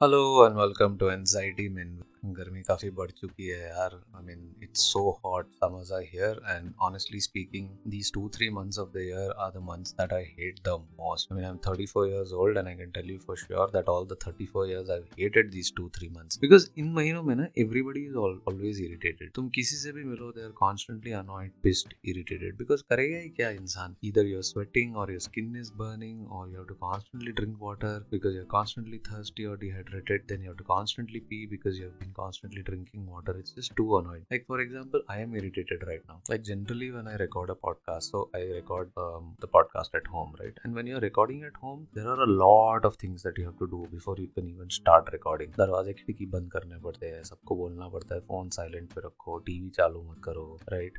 Hello and welcome to anxiety मिन गर्मी काफ़ी बढ़ चुकी है यार। I mean it's so hot summers are here and honestly speaking these two three months of the year are the months that I hate the most I mean I am 34 years old and I can tell you for sure that all the 34 years I hated these two three months because इन महीनों में ना everybody is always irritated तुम किसी से भी मिलो they are constantly annoyed pissed irritated because करेगा ही क्या इंसान? इधर यूर स्वेटिंग और योर स्किन इज़ बर्निंग और you have to constantly drink water because you are constantly thirsty और dehydrated then you have to constantly pee because you have been constantly drinking water. It's just too annoying. Like for example, I am irritated right now. Like generally when I record a podcast, so I record um, the podcast at home, right? And when you're recording at home, there are a lot of things that you have to do before you can even start recording. दरवाजे खिड़की बंद करने पड़ते हैं सबको बोलना पड़ता है फ़ोन साइलेंट पे रखो टीवी चालू मत करो right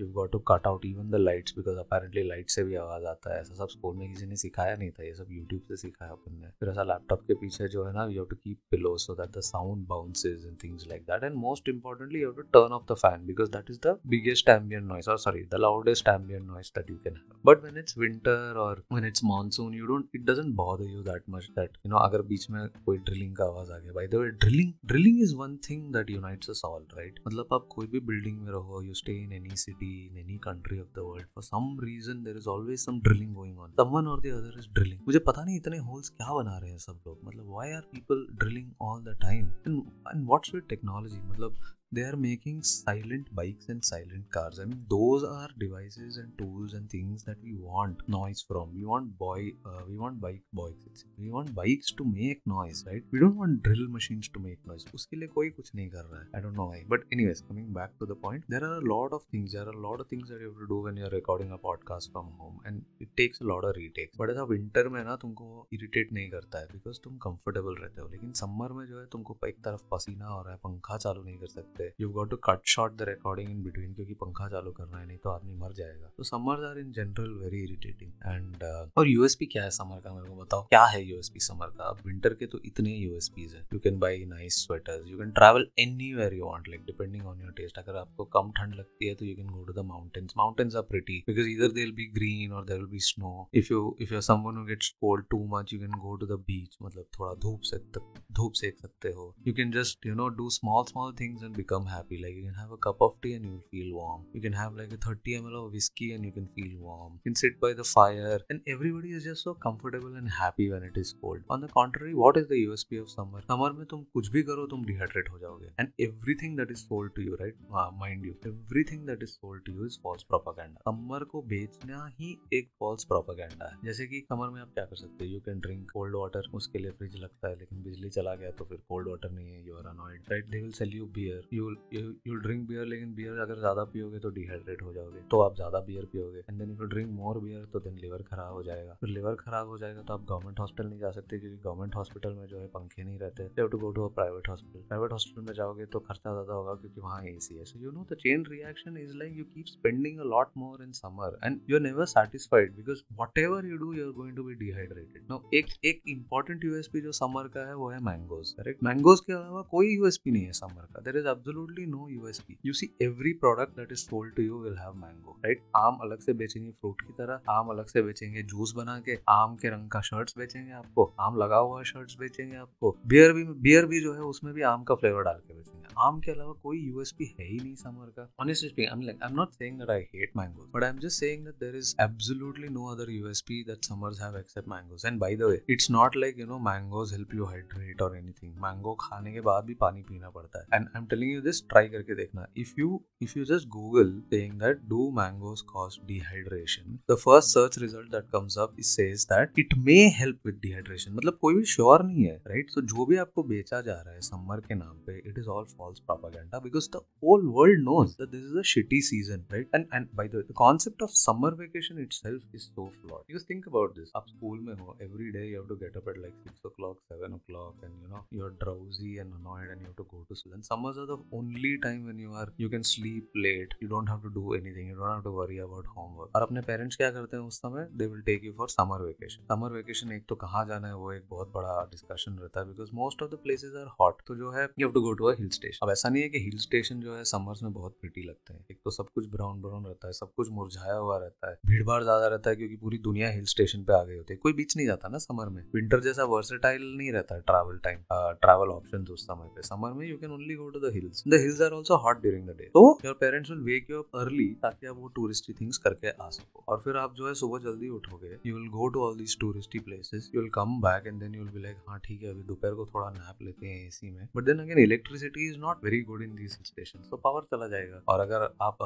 you got to cut out even the lights because apparently light से भी आवाज़ आता है ऐसा सब स्कूल में किसी ने सिखाया नहीं था ये सब यूट्यूब से सिखाया अपन ने फिर ऐसा लैपटॉप के पीछे जो है ना you have to keep pillow so that the sound bounces and things like that. And most importantly, you have to turn off the fan because that is the biggest ambient noise, or sorry, the loudest ambient noise that you can have. But when it's winter or when it's monsoon, you don't, it doesn't bother you that much that, you know, अगर बीच में कोई drilling का आवाज आ गया by the way drilling drilling is one thing that unites us all right मतलब आप कोई भी बिल्डिंग में रहो you stay in any city in any country of the world for some reason there is always some drilling going on someone or the other is drilling मुझे पता नहीं इतने होल्स क्या बना रहे हैं सब लोग मतलब why are people drilling all the time and With technology मतलब they are making silent bikes and silent cars. I mean, those are devices and tools and things that we want noise from. We want boy, uh, we want bike bikes. We want bikes to make noise, right? We don't want drill machines to make noise. उसके लिए कोई कुछ नहीं कर रहा है. I don't know why. But anyways, coming back to the point, there are a lot of things. There are a lot of things that you have to do when you're recording a podcast from home, and it takes a lot of retakes. But ऐसा winter में ना तुमको irritate नहीं करता है because तुम comfortable रहते हो. लेकिन summer में जो है तुमको एक तरफ़ पसीना हो रहा है, पंखा चालू नहीं कर सकते सकते you got to cut short the recording in between क्योंकि पंखा चालू करना है, नहीं तो आदमी मर जाएगा। तो summers are in general very irritating and और यूएसपी क्या है समर का? मेरे को बताओ, क्या है यूएसपी समर का? अब विंटर के तो इतने यूएसपीज है। You can buy nice sweaters you can travel anywhere you want like depending on your taste अगर आपको कम ठंड लगती है तो you can go to the mountains mountains are pretty because इधर दे विल बी ग्रीन और there will be snow if you if you someone who gets cold too much you can go to the beach मतलब थोड़ा धूप से, धूप सेक सकते हो। You can just you know do small small things and happy coffee. Like you can have a cup of tea and you'll feel warm. You can have like a 30 ml of whiskey and you can feel warm. You can sit by the fire and everybody is just so comfortable and happy when it is cold. On the contrary, what is the USP of summer? Summer में तुम कुछ भी करो तुम डिहाइड्रेट हो जाओगे and everything that is sold to you right mind you everything that is sold to you is false propaganda summer को बेचना ही एक फॉल्स प्रोपागेंडा है जैसे कि समर में आप क्या कर सकते हो you can drink cold water उसके लिए फ्रिज लगता है लेकिन बिजली चला गया तो फिर कोल्ड वाटर नहीं है you are annoyed right they will sell you beer you you drink beer लेकिन बियर अगर ज़्यादा पियोगे तो डिहाइड्रेट हो जाओगे। तो आप ज़्यादा बियर पियोगे। And then you drink more beer तो देन लिवर खराब हो जाएगा। फिर लिवर खराब हो जाएगा तो आप गवर्नमेंट हॉस्पिटल नहीं जा सकते, क्योंकि गवर्नमेंट हॉस्पिटल में जो है पंखे नहीं रहते। Have to go to a private hospital private hospital में जाओगे तो खर्चा ज़्यादा होगा, क्योंकि वहाँ ए सी है। So you know the chain reaction is like you keep spending a lot more in summer and you are never satisfied because whatever you do you are going to be dehydrated no एक एक important USP जो summer का है, वो है mangoes correct mangoes के अलावा कोई यूएसपी नहीं है समर का। There is absolutely no USP you see every product that is sold to you will have mango right आम अलग से बेचेंगे फ्रूट की तरह आम अलग से बेचेंगे जूस बना के आम के रंग का शर्ट्स बेचेंगे आपको आम लगा हुआ शर्ट्स बेचेंगे आपको बियर भी बियर भी जो है उसमें भी आम का फ्लेवर डाल के बेचेंगे आम के अलावा कोई यूएसपी है ही नहीं समर का honestly speaking i'm like i'm not saying that i hate mangoes but i'm just saying that there is absolutely no other usp that summers have except mangoes and by the way it's not like you know mangoes help you hydrate or anything mango खाने के बाद भी पानी पीना पड़ता है and i'm telling you this try करके देखना। If you if you just Google saying that do mangoes cause dehydration the first search result that comes up says that it may help with dehydration मतलब कोई भी sure नहीं है right right? So so, जो भी आपको बेचा जा रहा है समर के नाम पे it is all false propaganda because the whole world knows that this is a shitty season right and and by the the concept of summer vacation itself is so flawed you think about this आप school में हो every day you have to get up at like 6 o'clock 7 o'clock and you know you're drowsy and annoyed and you have to go to school. And summers are only time when you are, you can sleep late. You don't have to do anything. You don't have to worry about homework. और अपने parents क्या करते हैं उस समय? They will take you for summer vacation summer vacation एक तो कहाँ जाना है? वो एक बहुत बड़ा डिस्कशन रहता है because most of the places are hot तो जो है you have to go to a hill station अब ऐसा नहीं है कि हिल स्टेशन जो है समर्स में बहुत प्रिटी लगते हैं. एक तो सब कुछ ब्राउन ब्राउन रहता है, सब कुछ मुरझाया हुआ रहता है. भीड़ भाड़ ज़्यादा रहता है क्योंकि पूरी दुनिया हिल स्टेशन पे आ गई होती है. कोई बीच नहीं जाता ना समर में. विंटर जैसा वर्सेटाइल नहीं रहता है ट्रैवल टाइम ट्रैवल ऑप्शन उस समय पे. समर में you can only go to the hills the hills are also hot during the day तो your parents will wake you up early ताकि आप वो टूरिस्टी थिंग्स करके आ सको। और फिर आप जो है सुबह जल्दी उठोगे। You will go to all these touristy places you will come back and then you will like हाँ ठीक है अभी दोपहर को थोड़ा नैप लेते हैं एसी में. But then again electricity is not very good in these station तो पावर चला जाएगा। और अगर आप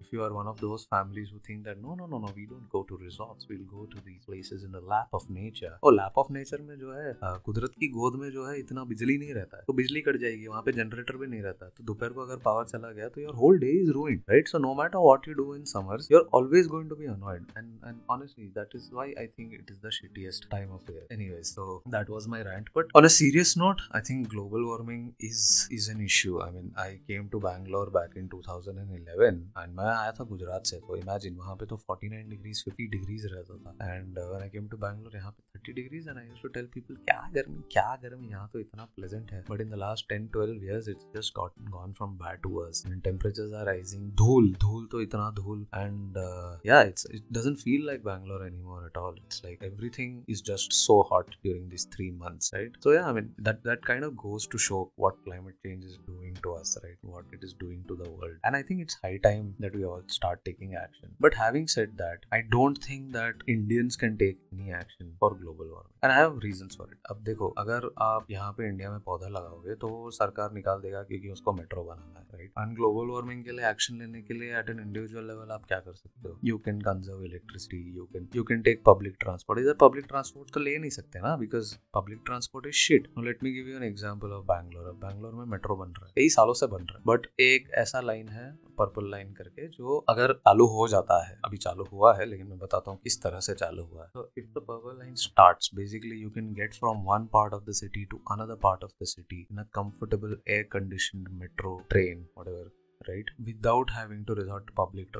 if you are one of those families who think that no no no no we don't go to resorts we will go to these places in the lap of nature और lap of nature में जो है uh, कुदरत की गोद में जो है इतना बिजली नहीं रहता है। तो बिजली कट जाएगी वहाँ पे जनरेटर भी नहीं रहता। तो दोपहर को अगर पावर चला गया तो your whole day is ruined right so no matter what you do in summers you are always going to be annoyed and and honestly that is why I think it is the shittiest time of year anyways so that was my rant. But on a serious note, i think global warming is is an issue. I mean, i came to bangalore back in 2011 and मैं आया था गुजरात से तो imagine वहाँ पे तो 49 degrees 50 degrees रहता था। And I came to Bangalore यहाँ पे 30 degrees and I used to tell people क्या गर्मी क्या गर्मी, यहाँ तो इतना प्लेजेंट है. But in the last 10 12 years it's just gotten gone from bad to worse and temperatures are rising धूल धूल तो इतना धूल and yeah it's it doesn't feel like Bangalore anymore at all it's like everything is just so hot during these three months right so yeah i mean that that kind of goes to show what climate change is doing to us right what it is doing to the world and i think it's high time that we all start taking action but having said that i don't think that indians can take any action for global warming and i have reasons for it अब देखो अगर आप यहाँ पे India में पौधा लगाओगे तो सरकार निकाल देगा क्योंकि उसको मेट्रो बनाना है राइट एंड ग्लोबल वार्मिंग के लिए एक्शन लेने के लिए एट एन इंडिविजुअल लेवल आप क्या कर सकते हो? You can conserve electricity you can you can take public transport इधर पब्लिक ट्रांसपोर्ट तो ले नहीं सकते ना because public transport is shit let me give you an example of Bangalore Bangalore में मेट्रो बन रहा है, कई सालों से बन रहा है बट एक ऐसा लाइन है पर्पल लाइन करके जो अगर चालू हो जाता है, अभी चालू हुआ है, लेकिन मैं बताता हूँ किस तरह से चालू हुआ है। तो if the purple line start basically you can get from one part of the city to another part of the city in a comfortable air condition metro train water right without having to resort public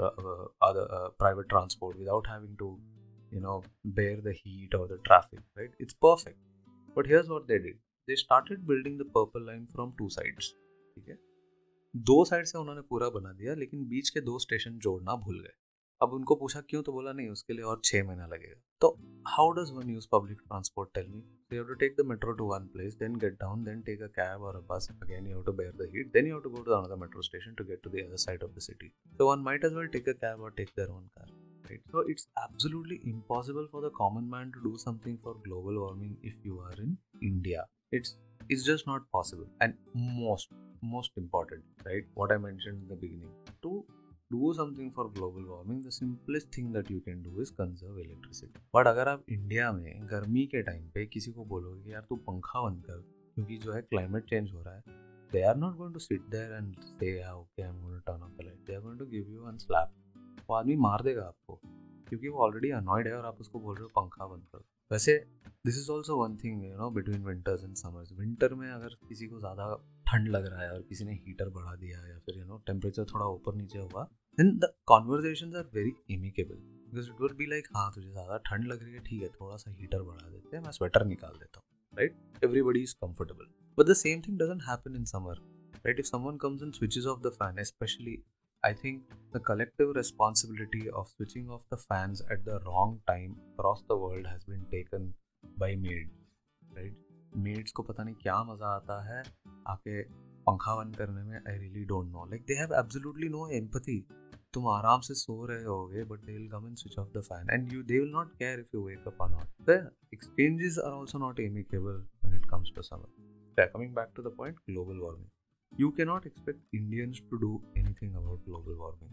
private transport without having to you know bear the heat और the traffic right it's perfect but here's what they did they started building the purple line from two sides ठीक है दो side से उन्होंने पूरा बना दिया, लेकिन बीच के दो स्टेशन जोड़ना भूल गए। अब उनको पूछा, क्यों? तो बोला, नहीं, उसके लिए और छह महीना लगेगा। तो how does one use public transport tell me you have to take the metro to one place then get down then take a cab और a bus again you have to bear the heat then you have to go to the metro station to get to the other side of the city so one might as well take a cab और take their own car right so it's absolutely impossible for the common man to do something for global warming if you are in India it's it's just not possible and most most important right what i mentioned in the beginning to do something for global warming the simplest thing that you can do is conserve electricity but अगर आप India में गर्मी के time पे किसी को बोलोगे कि यार तू पंखा बंद कर क्योंकि जो है क्लाइमेट चेंज हो रहा है they are not going to sit there and say yeah okay I'm going to turn off the light they are going to give you one slap वो आदमी मार देगा आपको क्योंकि वो ऑलरेडी अनॉयड है और आप उसको बोल रहे हो पंखा बंद करो वैसे this is also one thing you know between winters and summers winter में अगर किसी को ज़्यादा ठंड लग रहा है और किसी ने हीटर बढ़ा दिया या फिर यू नो टेम्परेचर थोड़ा ऊपर नीचे हुआ then the conversation are very amicable because it will be like हाँ तुझे ज़्यादा ठंड लग रही है, ठीक है थोड़ा सा हीटर बढ़ा देते हैं, मैं स्वेटर निकाल देता हूँ right everybody is comfortable but the same thing doesn't happen in summer right if someone comes and switches off the fan specially I think the collective responsibility of switching off the fans at the wrong time across the world has been taken by maids, right? Maids को पता नहीं क्या मज़ा आता है आके पंखा बंद करने में I really don't know like they have absolutely no empathy तुम आराम से सो रहे होगे but they will come and switch off the fan and you they will not care if you wake up और not the are also not amicable when it comes to summer yeah, coming back to the point global warming you cannot expect Indians to do anything about global warming.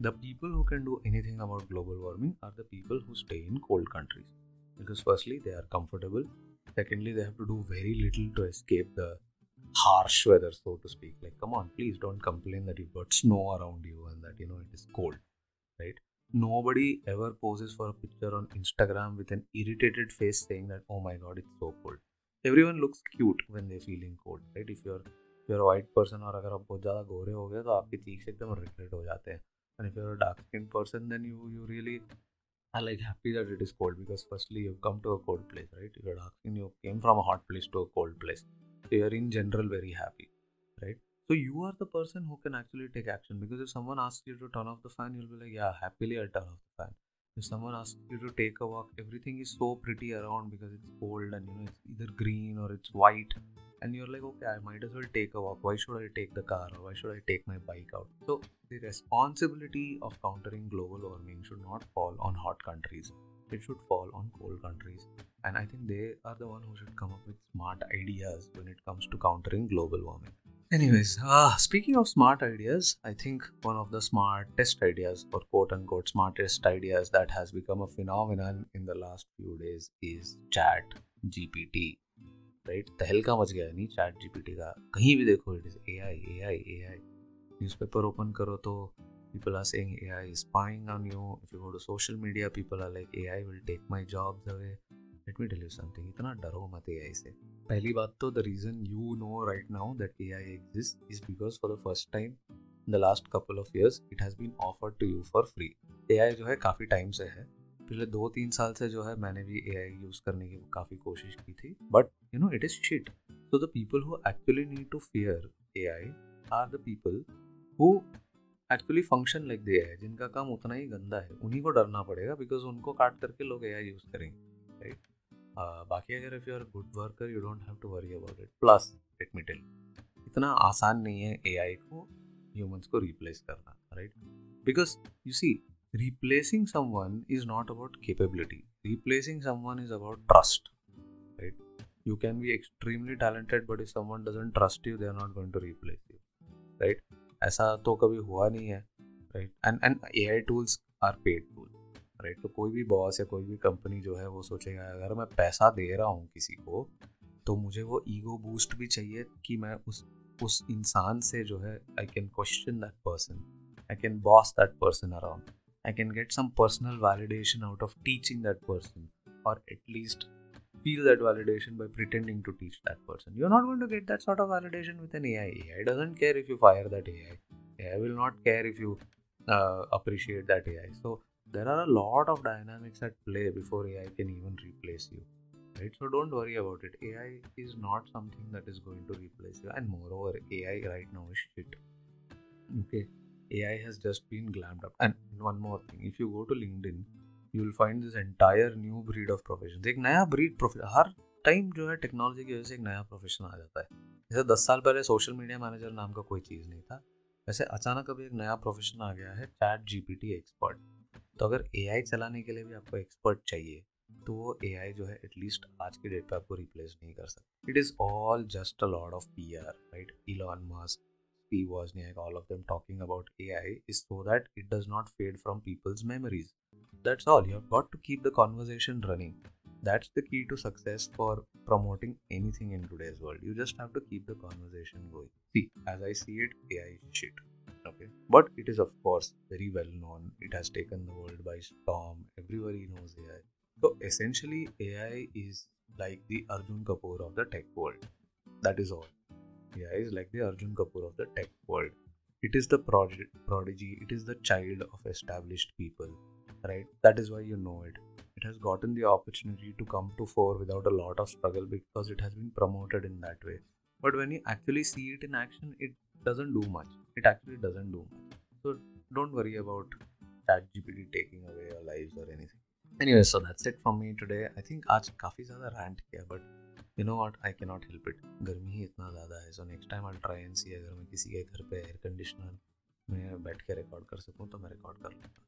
The people who can do anything about global warming are the people who stay in cold countries. Because, firstly, they are comfortable. Secondly, they have to do very little to escape the harsh weather, so to speak. Like, come on, please don't complain that you've got snow around you and that you know it is cold, right? Nobody ever poses for a picture on Instagram with an irritated face saying that, oh my god, it's so cold. Everyone looks cute when they're feeling cold, right? If you're फिर white person और अगर आप बहुत ज़्यादा गोरे हो गए तो आपकी चीज़ एकदम रिक्रेट हो जाते हैं। एंड फिर dark skin person then you you really I like happy that it is cold because firstly you come to a cold place right your dark skin you came from a hot place to a cold place so are in general very happy right so you are the person who can actually take action because if someone ask you to turn off the fan you'll be like happily I turn off the fan if someone ask you to take a walk everything is so pretty around because it's cold and you know it's इधर green और it's white and you're like okay i might as well take a walk. Why should i take the car or why should i take my bike out? So the responsibility of countering global warming should not fall on hot countries. It should fall on cold countries. And i think they are the one who should come up with smart ideas when it comes to countering global warming. Anyways uh, speaking of smart ideas i think one of the smartest ideas or quote unquote smartest ideas that has become a phenomenon in the last few days is chat gpt right? तहलका मच गया नहीं? Chat GPT का। कहीं भी देखो it is A I A I A I newspaper open करो तो people are saying A I spying on you if you go to social media people are like A I will take my job away let me tell you something इतना डरो मत A I से। पहली बात तो the reason you know right now that A I exist is because for the first time the last couple of years it has been offered to you for free A I जो है, काफ़ी time से है। पिछले दो तीन साल से जो है मैंने भी ए आई यूज़ करने की काफ़ी कोशिश की थी but you know it is shit so the people who actually need to fear A I are the people who actually function like they है जिनका काम उतना ही गंदा है, उन्हीं को डरना पड़ेगा बिकॉज़ उनको काट करके लोग ए आई यूज़ करेंगे राइट बाकी अगर if you are good worker you don't have to worry about it plus let me tell इतना आसान नहीं है ए आई को ह्यूमंस को रिप्लेस करना right because you see replacing someone is not about capability replacing someone is about trust right you can be extremely talented but if someone doesn't trust you they are not going to replace you right ऐसा तो कभी हुआ नहीं है right and and A I tools are paid tool right तो कोई भी boss या कोई भी कंपनी जो है वो सोचेगा अगर मैं पैसा दे रहा हूँ किसी को तो मुझे वो ईगो बूस्ट भी चाहिए कि मैं उस उस इंसान से जो है I can question that person I can boss that person around I can get some personal validation out of teaching that person, or at least feel that validation by pretending to teach that person. You're not going to get that sort of validation with an AI. AI doesn't care if you fire that AI. AI will not care if you uh, appreciate that AI. So there are a lot of dynamics at play before AI can even replace you. Right? So don't worry about it. AI is not something that is going to replace you. And moreover, AI right now is shit. Okay. AI has just been glammed up. And one more thing, if you go to LinkedIn, you will find this entire new breed of professions. एक नया breed profession हर time जो है technology की वजह से एक नया profession आ जाता है जैसे दस साल पहले सोशल मीडिया मैनेजर नाम का कोई चीज़ नहीं था वैसे अचानक अभी एक नया प्रोफेशन आ गया है चैट जीपीटी एक्सपर्ट तो अगर AI चलाने के लिए भी आपको एक्सपर्ट चाहिए तो वो AI जो है एटलीस्ट आज के डेट पे आपको रिप्लेस नहीं कर सकता it is all just a lot of P R right Elon Musk P. Wozniak, all of them talking about AI is so that it does not fade from people's memories. That's all. You have got to keep the conversation running. That's the key to success for promoting anything in today's world. You just have to keep the conversation going. See, as I see it, AI is shit. Okay. But it is, of course, very well known. It has taken the world by storm. Everybody knows AI. So essentially, AI is like the Arjun Kapoor of the tech world. That is all. AI is like the Arjun Kapoor of the tech world. It is the prod- prodigy, it is the child of established people, right? That is why you know it. It has gotten the opportunity to come to fore without a lot of struggle because it has been promoted in that way. But when you actually see it in action, it doesn't do much. It actually doesn't do much. So don't worry about ChatGPT taking away your lives or anything. Anyway, so that's it from me today. I think आज काफ़ी ज़्यादा rant किया but you know what I can not help it गर्मी ही इतना ज़्यादा है so next time I try and see अगर मैं किसी के घर पे एयर कंडीशनर में बैठ के रिकॉर्ड कर सकूँ तो मैं रिकॉर्ड कर लूँगा।